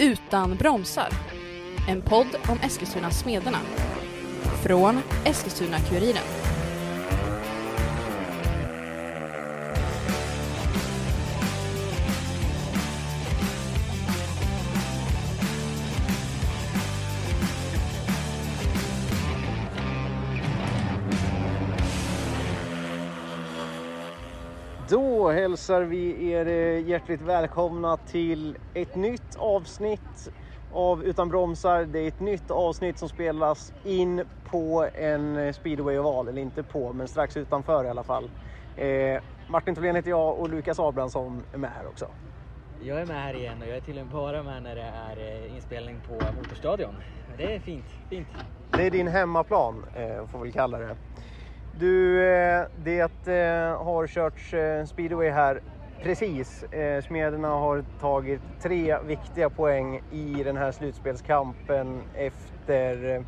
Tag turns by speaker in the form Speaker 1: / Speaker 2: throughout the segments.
Speaker 1: Utan bromsar. En podd om Eskilstuna Smederna. Från Eskilstuna-Kuriren.
Speaker 2: Då hälsar vi er eh, hjärtligt välkomna till ett nytt avsnitt av Utan bromsar. Det är ett nytt avsnitt som spelas in på en eh, speedway-oval, eller inte på, men strax utanför i alla fall. Eh, Martin Tholén heter jag och Lukas Abrahamsson är med här också.
Speaker 3: Jag är med här igen och jag är tydligen bara med när det är eh, inspelning på Motorstadion. Det är fint, fint.
Speaker 2: Det är din hemmaplan, eh, får vi kalla det. Du, eh, det eh, har körts eh, speedway här precis. Smederna har tagit tre viktiga poäng i den här slutspelskampen efter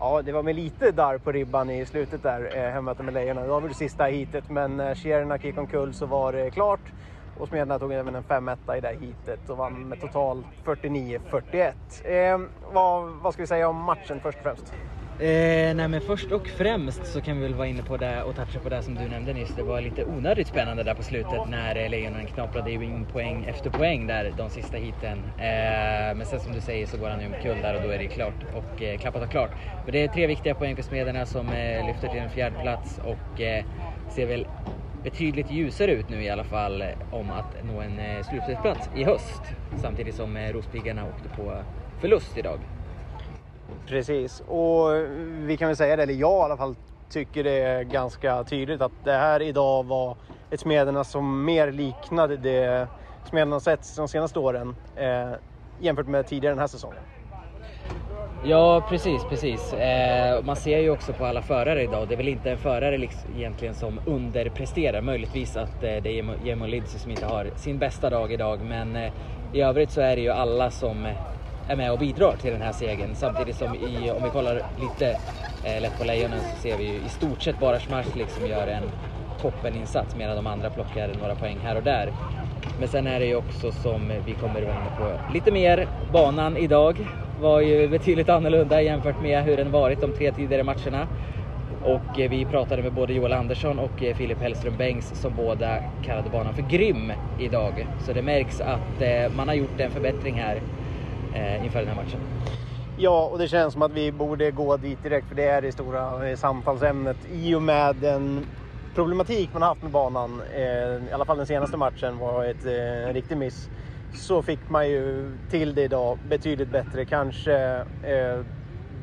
Speaker 2: Ja, det var med lite där på ribban i slutet där, hemmöte med Lejonen. Det var väl det sista heatet, men när Sierra gick omkull så var det klart. Och Smederna tog även en 5 i det här heatet och vann med totalt 49-41. Eh, vad, vad ska vi säga om matchen först och främst?
Speaker 3: Eh, nej men först och främst så kan vi väl vara inne på det och toucha på det som du nämnde nyss. Det var lite onödigt spännande där på slutet när eh, Lejonen knaprade in poäng efter poäng där de sista heaten. Eh, men sen som du säger så går han ju omkull där och då är det klart och eh, klappat och klart. Men det är tre viktiga poäng för Smederna som eh, lyfter till en fjärde plats och eh, ser väl betydligt ljusare ut nu i alla fall eh, om att nå en slutspelsplats i höst. Samtidigt som Rospiggarna åkte på förlust idag.
Speaker 2: Precis, och vi kan väl säga det, eller jag i alla fall tycker det är ganska tydligt att det här idag var ett Smederna som mer liknade det Smederna sett de senaste åren eh, jämfört med tidigare den här säsongen.
Speaker 3: Ja, precis, precis. Eh, man ser ju också på alla förare idag. Det är väl inte en förare liksom, egentligen som underpresterar. Möjligtvis att eh, det är Jemo Lidse som inte har sin bästa dag idag. Men eh, i övrigt så är det ju alla som eh, är med och bidrar till den här segern. Samtidigt som i, om vi kollar lite eh, lätt på Lejonen så ser vi ju i stort sett bara Schmarzlik som gör en toppeninsats medan de andra plockar några poäng här och där. Men sen är det ju också som vi kommer vända på lite mer. Banan idag var ju betydligt annorlunda jämfört med hur den varit de tre tidigare matcherna. Och eh, vi pratade med både Joel Andersson och eh, Filip Hellström Bengts som båda kallade banan för grym idag. Så det märks att eh, man har gjort en förbättring här inför den här matchen.
Speaker 2: Ja, och det känns som att vi borde gå dit direkt för det är det stora samtalsämnet i och med den problematik man haft med banan. I alla fall den senaste matchen var ett, en riktig miss. Så fick man ju till det idag betydligt bättre. Kanske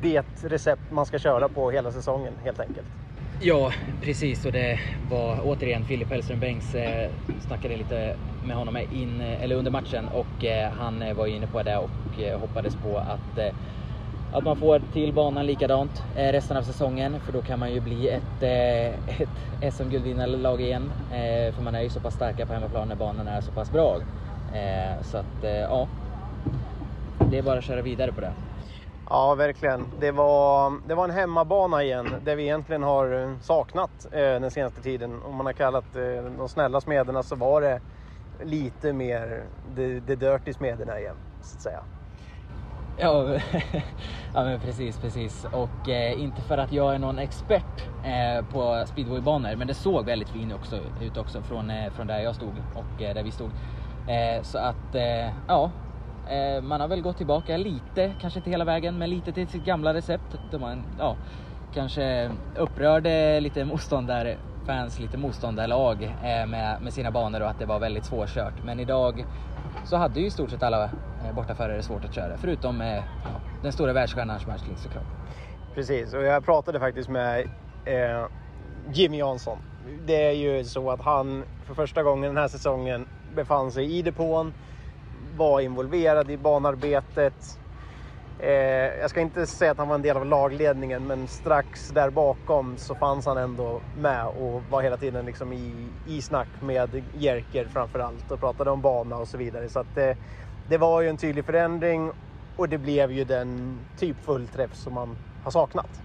Speaker 2: det recept man ska köra på hela säsongen helt enkelt.
Speaker 3: Ja, precis. Och det var återigen Filip Hellström Bengts eh, snackade lite med honom in, eh, eller under matchen och eh, han eh, var inne på det och hoppades på att, att man får till banan likadant resten av säsongen för då kan man ju bli ett, ett SM-guldvinnarlag igen. för man är ju så pass starka på hemmaplan när banan är så pass bra. så att ja, det är bara att köra vidare på det.
Speaker 2: Ja, verkligen. Det var, det var en hemmabana igen, det vi egentligen har saknat eh, den senaste tiden. Om man har kallat eh, de snälla smederna så var det lite mer the det dirty smederna igen, så att säga.
Speaker 3: Ja, ja men precis, precis. Och eh, inte för att jag är någon expert eh, på speedwaybanor, men det såg väldigt fint också, ut också från, eh, från där jag stod och eh, där vi stod. Eh, så att, eh, ja, Eh, man har väl gått tillbaka lite, kanske inte hela vägen, men lite till sitt gamla recept. Där man ja, kanske upprörde lite motståndarfans, lite motståndarlag eh, med, med sina banor och att det var väldigt svårkört. Men idag så hade ju i stort sett alla eh, bortaförare svårt att köra, förutom ja, den stora världsstjärnan Schmerzling såklart.
Speaker 2: Precis, och jag pratade faktiskt med eh, Jimmy Jansson. Det är ju så att han för första gången den här säsongen befann sig i depån var involverad i banarbetet. Eh, jag ska inte säga att han var en del av lagledningen, men strax där bakom så fanns han ändå med och var hela tiden liksom i, i snack med Jerker framför allt och pratade om bana och så vidare. Så att, eh, det var ju en tydlig förändring och det blev ju den typ fullträff som man har saknat.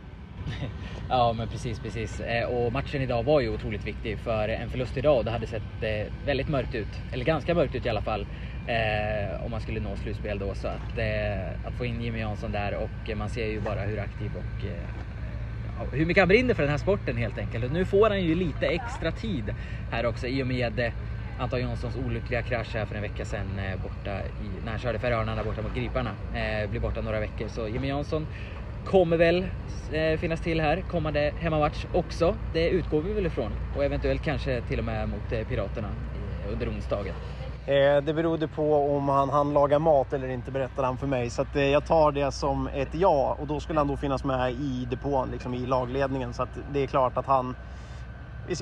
Speaker 3: Ja men precis, precis. Eh, och matchen idag var ju otroligt viktig för en förlust idag det hade sett eh, väldigt mörkt ut. Eller ganska mörkt ut i alla fall. Eh, om man skulle nå slutspel då. Så att, eh, att få in Jimmy Jansson där och eh, man ser ju bara hur aktiv och eh, hur mycket han brinner för den här sporten helt enkelt. Och nu får han ju lite extra tid här också i och med eh, Anton Janssons olyckliga krasch här för en vecka sedan eh, borta i, när han körde Färöarna borta mot Griparna. Eh, blir borta några veckor så Jimmy Jansson kommer väl eh, finnas till här kommande hemmamatch också. Det utgår vi väl ifrån och eventuellt kanske till och med mot eh, Piraterna eh, under onsdagen.
Speaker 2: Eh, det berodde på om han hann laga mat eller inte berättade han för mig. Så att, eh, jag tar det som ett ja och då skulle han då finnas med i depån, liksom i lagledningen. Så att det är klart att han... Vi,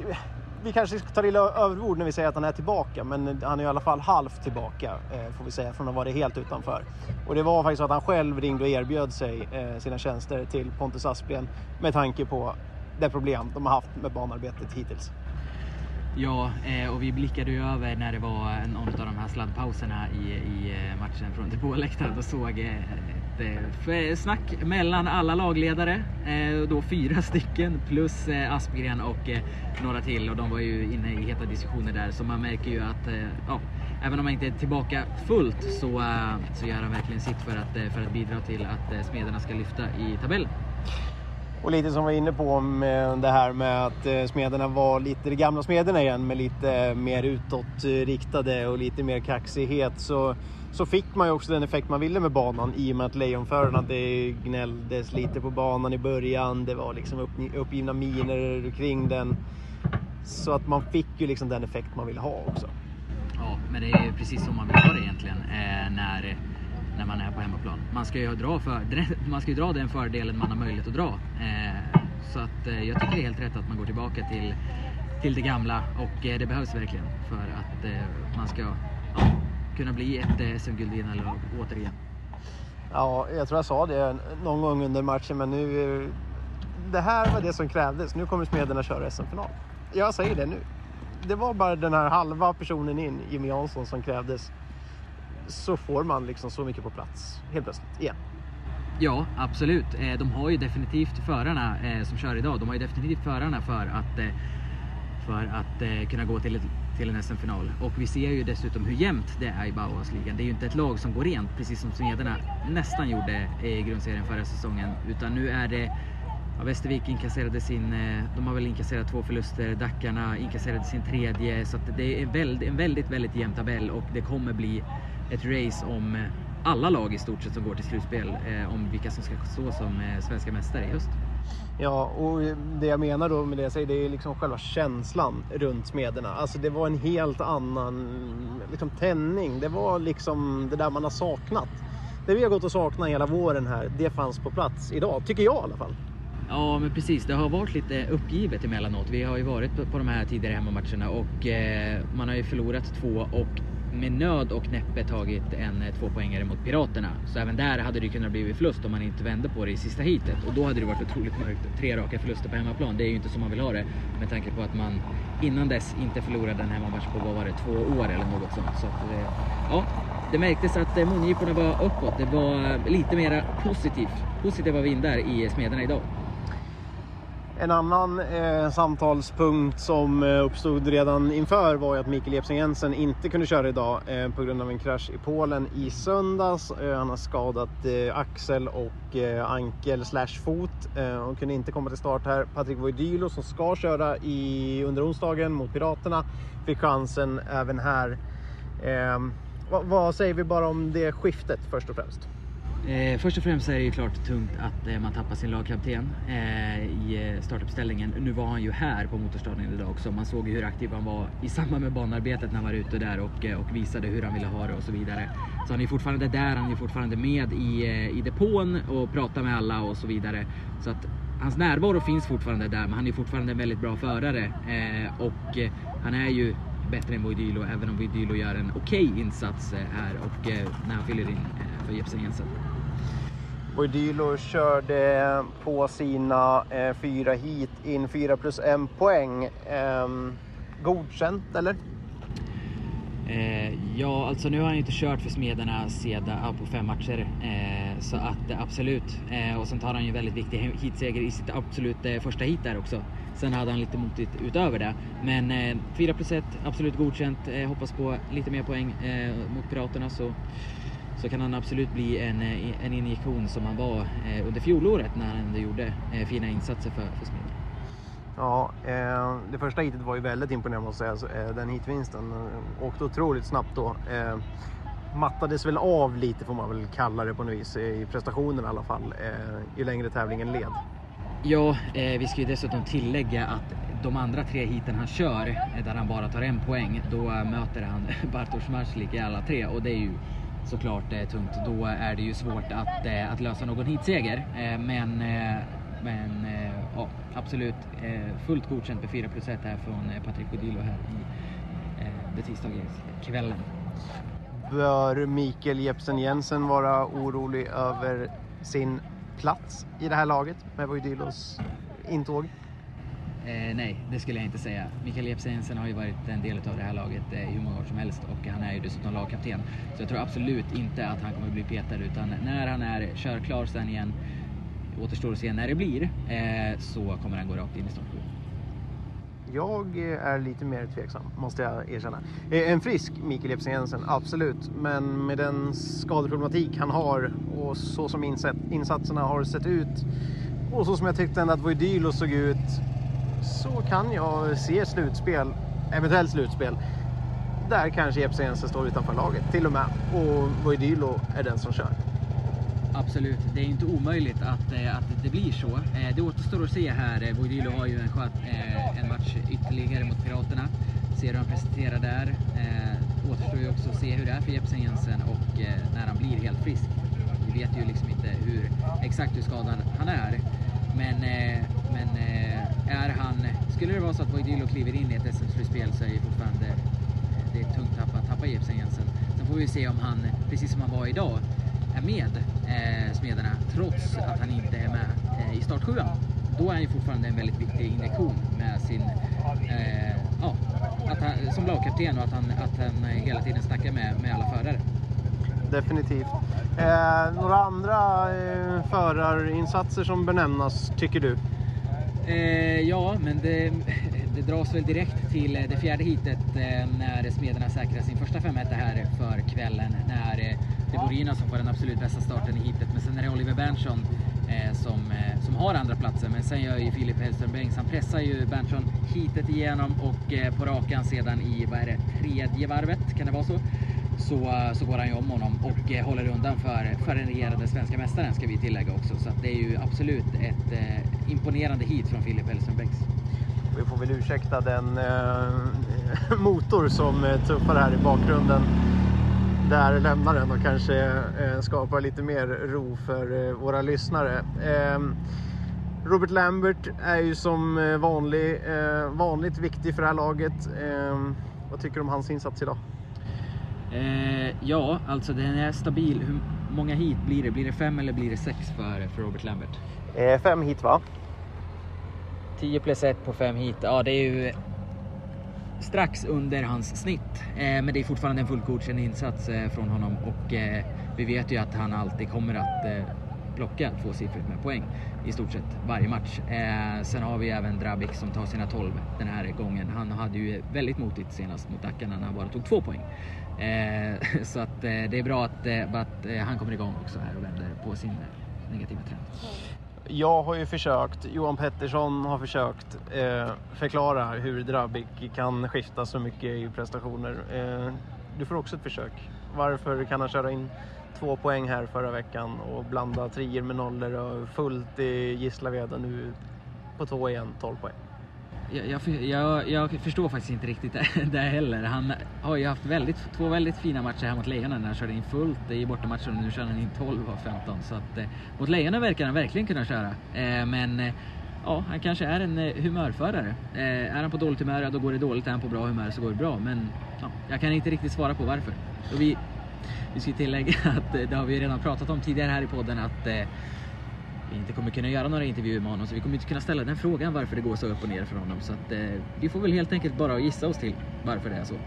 Speaker 2: vi kanske tar illa överord när vi säger att han är tillbaka, men han är i alla fall halvt tillbaka eh, får vi säga, från att vara helt utanför. Och det var faktiskt så att han själv ringde och erbjöd sig sina tjänster till Pontus Asplien med tanke på det problem de har haft med banarbetet hittills.
Speaker 3: Ja, eh, och vi blickade ju över när det var någon av de här sladdpauserna i, i eh, matchen från typ depåläktaren och såg ett eh, snack mellan alla lagledare. Då fyra stycken plus Aspgren och några till och de var ju inne i heta diskussioner där så man märker ju att ja, även om man inte är tillbaka fullt så, så gör han verkligen sitt för att, för att bidra till att Smederna ska lyfta i tabellen.
Speaker 2: Och lite som vi var inne på med det här med att eh, smederna var lite de gamla smederna igen med lite eh, mer utåtriktade och lite mer kaxighet så, så fick man ju också den effekt man ville med banan i och med att lejonförarna det gnälldes lite på banan i början. Det var liksom upp, uppgivna miner kring den. Så att man fick ju liksom den effekt man ville ha också.
Speaker 3: Ja, men det är precis så man vill ha det egentligen. Eh, när när man är på hemmaplan. Man ska ju dra, för, man ska ju dra den fördelen man har möjlighet att dra. Eh, så att eh, jag tycker det är helt rätt att man går tillbaka till, till det gamla och eh, det behövs verkligen för att man ska ja, kunna bli ett SM-guldvinnarlag återigen.
Speaker 2: Ja, jag tror jag sa det någon gång under matchen, men nu... Det här var det som krävdes. Nu kommer Smederna köra SM-final. Jag säger det nu. Det var bara den här halva personen in, Jimmy Jansson, som krävdes så får man liksom så mycket på plats helt plötsligt igen.
Speaker 3: Ja, absolut. Eh, de har ju definitivt förarna eh, som kör idag. De har ju definitivt förarna för att, eh, för att kunna gå till, till en SM-final. Och vi ser ju dessutom hur jämnt det är i Bauhausligan. Det är ju inte ett lag som går rent, precis som Smederna nästan gjorde i grundserien förra säsongen. Utan nu är det Ja, Västervik inkasserade sin, de har väl inkasserat två förluster, Dackarna inkasserade sin tredje. Så det är väldigt, en väldigt, väldigt jämn tabell och det kommer bli ett race om eh, alla lag i stort sett som går till slutspel eh, om vilka som ska stå som eh, svenska mästare i höst.
Speaker 2: Ja, och det jag menar då med det jag säger, det är liksom själva känslan runt Smederna. Alltså det var en helt annan liksom, tändning. Det var liksom det där man har saknat. Det vi har gått och saknat hela våren här, det fanns på plats idag, tycker jag i alla fall.
Speaker 3: Ja, men precis. Det har varit lite uppgivet emellanåt. Vi har ju varit på, på de här tidigare hemmamatcherna och eh, man har ju förlorat två och med nöd och näppe tagit en eh, tvåpoängare mot Piraterna. Så även där hade det kunnat bli förlust om man inte vände på det i sista hitet. Och då hade det varit otroligt mörkt. Tre raka förluster på hemmaplan. Det är ju inte som man vill ha det. Med tanke på att man innan dess inte förlorade en hemmamatch på, vad var det, två år eller något sånt. Så att, eh, ja, det märktes att eh, mungiporna var uppåt. Det var lite mera positivt. Positiva vindar i Smederna idag.
Speaker 2: En annan eh, samtalspunkt som eh, uppstod redan inför var ju att Mikael Jepsen Jensen inte kunde köra idag eh, på grund av en krasch i Polen i söndags. Eh, han har skadat eh, axel och eh, ankel slash fot eh, och kunde inte komma till start här. Patrik Voidylo som ska köra i, under onsdagen mot Piraterna fick chansen även här. Eh, vad, vad säger vi bara om det skiftet först och främst?
Speaker 3: Eh, först och främst är det ju klart tungt att eh, man tappar sin lagkapten eh, i eh, startuppställningen. Nu var han ju här på Motorstadion idag också. Man såg ju hur aktiv han var i samband med banarbetet när han var ute där och, eh, och visade hur han ville ha det och så vidare. Så han är fortfarande där, han är fortfarande med i, eh, i depån och pratar med alla och så vidare. Så att hans närvaro finns fortfarande där, men han är fortfarande en väldigt bra förare och han är ju bättre än Voidilo även om Voidilo gör en okej okay insats här och när han fyller in för Jepsen Jensen.
Speaker 2: Voidylo körde på sina eh, fyra hit in 4 plus 1 poäng. Eh, godkänt eller?
Speaker 3: Eh, ja, alltså nu har han ju inte kört för Smederna sedan, på fem matcher. Eh, så att eh, absolut. Eh, och sen tar han ju väldigt viktig heatseger i sitt absolut eh, första heat där också. Sen hade han lite motigt utöver det. Men eh, 4 plus 1, absolut godkänt. Eh, hoppas på lite mer poäng mot Piraterna så, så kan han absolut bli en, en injektion som han var under fjolåret när han ändå gjorde fina insatser för, för Smederna.
Speaker 2: Ja, eh, det första hitet var ju väldigt imponerande måste jag säga. Eh, den hitvinsten eh, åkte otroligt snabbt då. Eh, mattades väl av lite får man väl kalla det på något vis i prestationen i alla fall. Eh, ju längre tävlingen led.
Speaker 3: Ja, eh, vi ska ju dessutom tillägga att de andra tre hiten han kör, eh, där han bara tar en poäng, då möter han Bartosz Marslik i alla tre och det är ju såklart eh, tungt. Då är det ju svårt att, eh, att lösa någon hitseger. Eh, men eh, men eh, ja, absolut eh, fullt godkänt med 4 plus 1 här från eh, Patrik Godillo här i eh, det tisdagskvällen.
Speaker 2: Bör Mikael Jepsen Jensen vara orolig över sin plats i det här laget med Voidylos intåg?
Speaker 3: Eh, nej, det skulle jag inte säga. Mikael Jepsensen har ju varit en del av det här laget eh, hur många år som helst och han är ju dessutom lagkapten. Så jag tror absolut inte att han kommer bli petad utan när han är körklar sen igen återstår att se när det blir, eh, så kommer han gå rakt in i startgruppen.
Speaker 2: Jag eh, är lite mer tveksam, måste jag erkänna. Eh, en frisk Mikael Jeppsen absolut. Men med den skadeproblematik han har och så som insatserna har sett ut och så som jag tyckte att Voidylo såg ut så kan jag se slutspel, eventuellt slutspel, där kanske Jeppsen Jensen står utanför laget till och med och Voidilo är den som kör.
Speaker 3: Absolut, det är inte omöjligt att, eh, att det blir så. Eh, det återstår att se här. Eh, Voidilo har ju en, eh, en match ytterligare mot Piraterna. Ser hur han presenterar där. Återstår ju också att se hur det är för Jepsen Jensen och när han blir helt frisk. Vi vet ju liksom inte hur, exakt hur skadad han är. Men, men eh, är han, skulle det vara så att Voidylo kliver in i ett SM-slutspel så är det fortfarande eh, det är tungt tapp att tappa Jepsen Jensen. Sen får vi se om han, precis som han var idag, är med eh, Smederna trots att han inte är med eh, i startsjuan. Då är han ju fortfarande en väldigt viktig injektion med sin, eh, ja, att han, som lagkapten och att han, att han hela tiden snackar med, med alla förare.
Speaker 2: Definitivt. Eh, några andra eh, förarinsatser som benämnas tycker du?
Speaker 3: Eh, ja, men det, det dras väl direkt till eh, det fjärde hitet eh, när Smederna säkrar sin första 500 här för kvällen. När eh, det är Borina som får den absolut bästa starten i hitet. Men sen är det Oliver Berntsson eh, som, eh, som har andra platsen. Men sen gör ju Filip Hellström Bengts, han pressar ju Berntsson hitet igenom och eh, på rakan sedan i, vad är det, tredje varvet, kan det vara så? Så, eh, så går han ju om honom och eh, håller undan för, för den regerande svenska mästaren ska vi tillägga också. Så det är ju absolut ett eh, imponerande hit från Filip Hellström Bäcks.
Speaker 2: Vi får väl ursäkta den eh, motor som eh, tuffar här i bakgrunden där lämnar den och kanske eh, skapar lite mer ro för eh, våra lyssnare. Eh, Robert Lambert är ju som eh, vanlig, eh, vanligt viktig för det här laget. Ehm, vad tycker du om hans insats idag?
Speaker 3: Eh, ja, alltså den är stabil. Hur många hit blir det? Blir det fem eller blir det sex för, för Robert Lambert?
Speaker 2: fem hit va?
Speaker 3: 10 plus 1 på fem hit. Ja, det är ju strax under hans snitt. Eh, men det är fortfarande en fullt godkänd insats eh, från honom och eh, vi vet ju att han alltid kommer att plocka tvåsiffrigt med poäng i stort sett varje match. Eh, sen har vi även Drabik som tar sina 12 den här gången. Han hade ju väldigt motigt senast mot Dackarna när han bara tog två poäng. Eh, så att eh, det är bra att, att han kommer igång också här och vänder på sin negativa trend
Speaker 2: jag har ju försökt, Johan Pettersson har försökt eh, förklara hur Drabik kan skifta så mycket i prestationer. Eh, du får också ett försök. Varför kan han köra in två poäng här förra veckan och blanda trier med nollor och fullt i Gislaved och nu på två igen, 12 poäng?
Speaker 3: jag, jag, jag, förstår faktiskt inte riktigt det, det heller. Han har ju haft väldigt, två väldigt fina matcher här mot Lejonen när han körde in fullt i bortamatchen och nu kör han in 12 av 15. Så att, eh, mot Lejonen verkar han verkligen kunna köra. Eh, men eh, ja, han kanske är en eh, humörförare. Eh, är han på dåligt humör, ja, då går det dåligt. Är han på bra humör så går det bra. Men ja, jag kan inte riktigt svara på varför. Och vi, vi ska tillägga att eh, det har vi redan pratat om tidigare här i podden att eh, vi inte kommer kunna göra några intervjuer med honom så vi kommer inte kunna ställa den frågan varför det går så upp och ner för honom. Så att, eh, vi får väl helt enkelt bara gissa oss till varför det är så.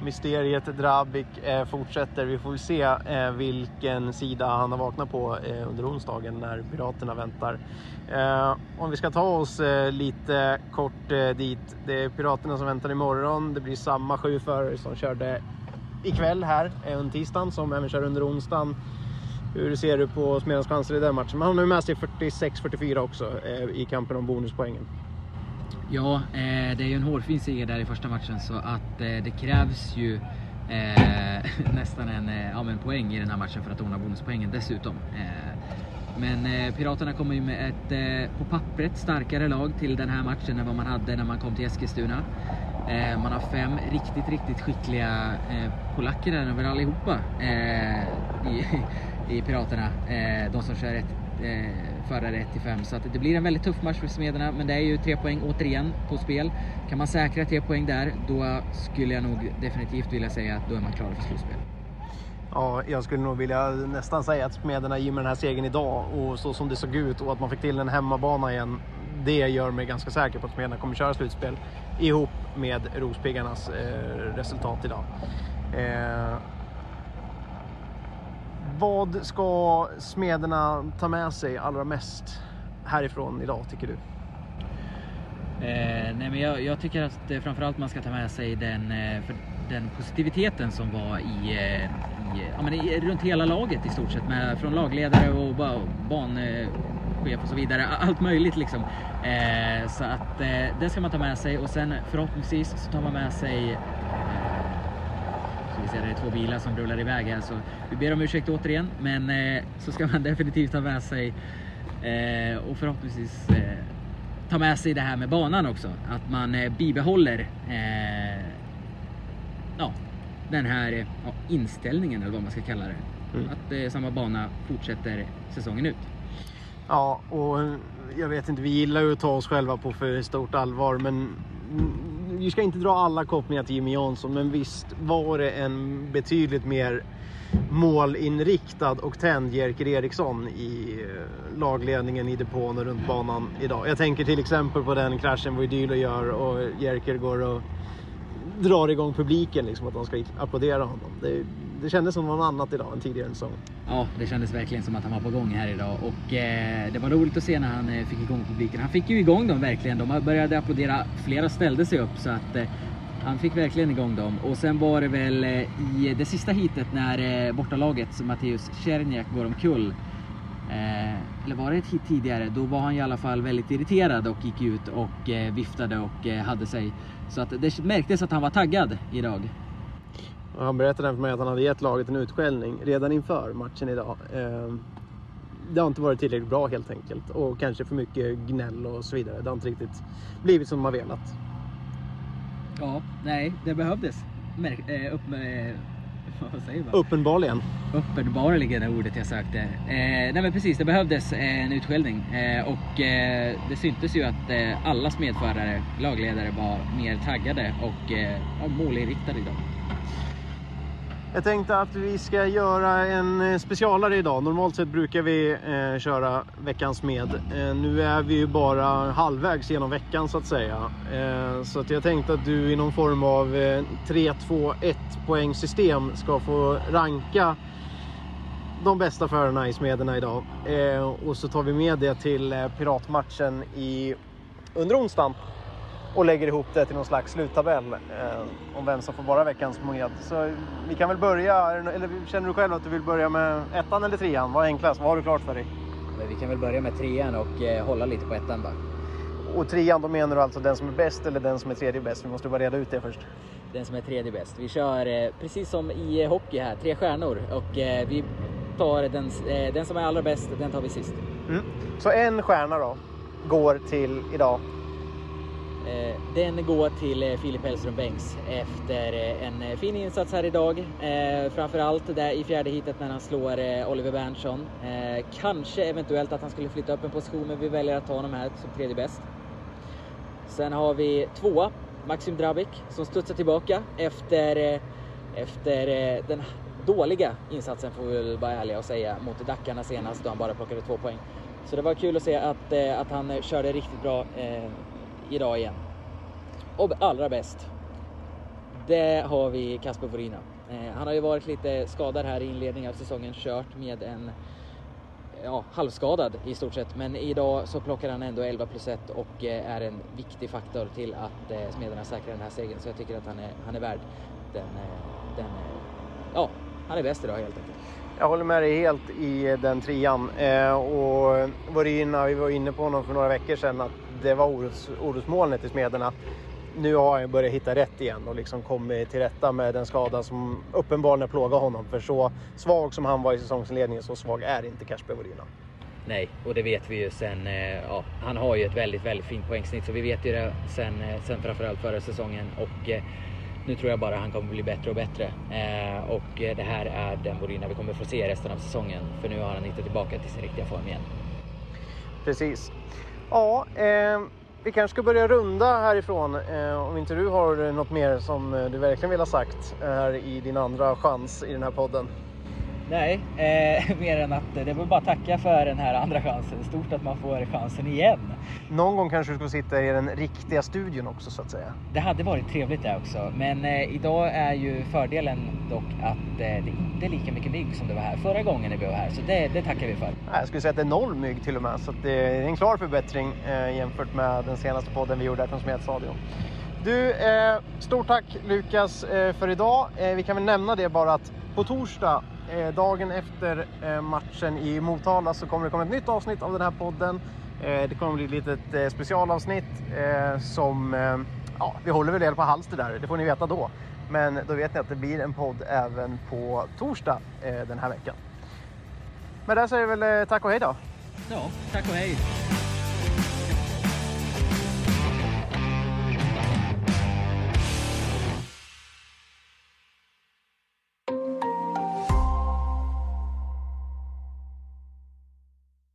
Speaker 2: mysteriet Drabik eh, fortsätter. Vi får väl se eh, vilken sida han har vaknat på eh, under onsdagen när Piraterna väntar. Om vi ska ta oss lite kort dit. Det är Piraterna som väntar imorgon. Det blir samma sju förare som körde ikväll här under tisdagen som även kör under onsdagen. Hur ser du på Smedens chanser i den matchen? Man har har med sig 46-44 också eh, i kampen om bonuspoängen.
Speaker 3: Ja, eh, det är ju en hårfin seger där i första matchen så att eh, det krävs ju nästan en, ja, en poäng i den här matchen för att ordna bonuspoängen dessutom. Men eh, Piraterna kommer ju med ett på pappret starkare lag till den här matchen än vad man hade när man kom till Eskilstuna. Eh, man har fem riktigt, riktigt skickliga eh, polacker där över allihopa eh, i, i Piraterna. de som kör ett förare 1 5 så att det blir en väldigt tuff match för Smederna men det är ju tre poäng återigen på spel. Kan man säkra tre poäng där då skulle jag nog definitivt vilja säga att då är man klar för slutspel.
Speaker 2: Ja, jag skulle nog vilja nästan säga att Smederna i med den här segern idag och så som det såg ut och att man fick till en hemmabana igen. Det gör mig ganska säker på att Smederna kommer köra slutspel ihop med Rospiggarnas eh, resultat idag. Eh, vad ska smederna ta med sig allra mest härifrån idag tycker du?
Speaker 3: Eh, nej men jag, jag, tycker att eh, framförallt man ska ta med sig den, eh, den positiviteten som var i, eh, i, ja, men i, runt hela laget i stort sett. Med, från lagledare och ba, eh, banchef och så vidare. Allt möjligt liksom. Eh, så att eh, det ska man ta med sig och sen förhoppningsvis så tar man med sig vi ser det är två bilar som rullar iväg här så vi ber om ursäkt återigen men eh, så ska man definitivt ta med sig eh, och förhoppningsvis eh, ta med sig det här med banan också. Att man eh, bibehåller eh, ja, den här ja, inställningen eller vad man ska kalla det. Mm. Att eh, samma bana fortsätter säsongen ut.
Speaker 2: Ja, och jag vet inte, vi gillar ju att ta oss själva på för stort allvar men vi ska inte dra alla kopplingar till Jimmy Jansson, men visst var det en betydligt mer målinriktad och tänd Jerker Eriksson i eh, lagledningen i depån och runt banan idag. Jag tänker till exempel på den kraschen Voidylo gör och Jerker går och drar igång publiken, liksom, att de ska applådera honom. Det, det kändes som något annat idag än tidigare säsong.
Speaker 3: Ja, det kändes verkligen som att han var på gång här idag och eh, det var roligt att se när han eh, fick igång publiken. Han fick ju igång dem verkligen. De började applådera. Flera ställde sig upp så att eh, han fick verkligen igång dem. Och sen var det väl eh, i det sista hitet när eh, bortalaget, Matteus Czerniak, går omkull. Eh, eller var det ett hit tidigare? Då var han i alla fall väldigt irriterad och gick ut och eh, viftade och eh, hade sig. Så att det märktes att han var taggad idag.
Speaker 2: Han berättade för mig att han hade gett laget en utskällning redan inför matchen idag. Ehm, det har inte varit tillräckligt bra helt enkelt och kanske för mycket gnäll och så vidare. Det har inte riktigt blivit som har velat.
Speaker 3: Ja, nej, det behövdes. Märk, äh, upp, äh, vad säger man?
Speaker 2: Uppenbarligen.
Speaker 3: Uppenbarligen är ordet jag sökte. Eh, nej men precis, det behövdes en utskällning eh, och eh, det syntes ju att eh, allas medförare, lagledare var mer taggade och eh, målinriktade idag.
Speaker 2: Jag tänkte att vi ska göra en eh, specialare idag. Normalt sett brukar vi eh, köra veckans med. Eh, nu är vi ju bara halvvägs genom veckan så att säga. Eh, så att jag tänkte att du i någon form av eh, 3-2-1 poängsystem ska få ranka de bästa förarna i Smederna idag. Eh, och så tar vi med det till eh, piratmatchen i, under onsdagen och lägger ihop det till någon slags sluttabell eh, om vem som får vara veckans med. Så vi kan väl börja, eller känner du själv att du vill börja med ettan eller trean? Vad är enklast? Vad har du klart för dig?
Speaker 3: Men vi kan väl börja med trean och eh, hålla lite på ettan bara.
Speaker 2: Och trean, då menar du alltså den som är bäst eller den som är tredje bäst? Vi måste bara reda ut det först.
Speaker 3: Den som är tredje bäst. Vi kör eh, precis som i eh, hockey här, tre stjärnor och eh, vi tar den, eh, den som är allra bäst, den tar vi sist.
Speaker 2: Mm. Så en stjärna då går till idag
Speaker 3: Eh, den går till eh, Filip Hellström Bengts efter eh, en fin insats här idag. Framförallt där i fjärde hitet när han slår Oliver Berntsson. Kanske eventuellt att han skulle flytta upp en position men vi väljer att ta honom här som tredje bäst. Sen har vi tvåa, Maxim Drabik som studsar tillbaka efter, efter den dåliga insatsen får vi väl vara ärliga och säga mot Dackarna senast då han bara plockade två poäng. Så det var kul att se att, att han körde riktigt bra idag igen. Och allra bäst, det har vi Kasper Vorina. Eh, han har ju varit lite skadad här i inledningen av säsongen, kört med en ja, halvskadad i stort sett. Men idag så plockar han ändå 11 plus 1 och eh, är en viktig faktor till att eh, Smederna säkrar den här segern. Så jag tycker att han är, han är värd den, den ja, han är bäst idag helt enkelt.
Speaker 2: Jag håller med dig helt i den trian. Eh, och Vorina, vi var inne på honom för några veckor sedan, att det var oros, orosmolnet i Smederna. Nu har han börjat hitta rätt igen och liksom kommit till rätta med den skada som uppenbarligen plågar honom. För så svag som han var i säsongsinledningen, så svag är inte Kasper Vorina.
Speaker 3: Nej, och det vet vi ju sen. Eh, ja, han har ju ett väldigt, väldigt fint poängsnitt så vi vet ju det sen, eh, sen framförallt förra säsongen. Och eh, nu tror jag bara han kommer bli bättre och bättre. Eh, och det här är den Borina vi kommer få se resten av säsongen. För nu har han hittat tillbaka till sin riktiga form igen.
Speaker 2: Precis. Ja, eh, vi kanske ska börja runda härifrån. Eh, om inte du har något mer som eh, du verkligen vill ha sagt eh, här i din andra chans i den här podden.
Speaker 3: Nej, eh, mer än att det vill bara tacka för den här andra chansen. Stort att man får chansen igen.
Speaker 2: Någon gång kanske du ska sitta i den riktiga studion också så att säga.
Speaker 3: Det hade varit trevligt det också. Men eh, idag är ju fördelen dock att eh, det inte är lika mycket mygg som det var här förra gången när vi var här. Så det, det tackar vi för.
Speaker 2: Jag skulle säga att det är noll mygg till och med. Så det är en klar förbättring eh, jämfört med den senaste podden vi gjorde här från Smedstadion. Du, eh, stort tack Lukas eh, för idag. vi kan väl nämna det bara att på torsdag Eh, Eh, dagen efter eh, matchen i Motala så kommer det komma ett nytt avsnitt av den här podden. Eh, det kommer bli ett litet specialavsnitt som, ja, vi håller väl er på halster där, det får ni veta då. Men då vet ni att det blir en podd även på torsdag den här veckan. Men där säger vi väl tack och hej då.
Speaker 3: Ja, tack och hej.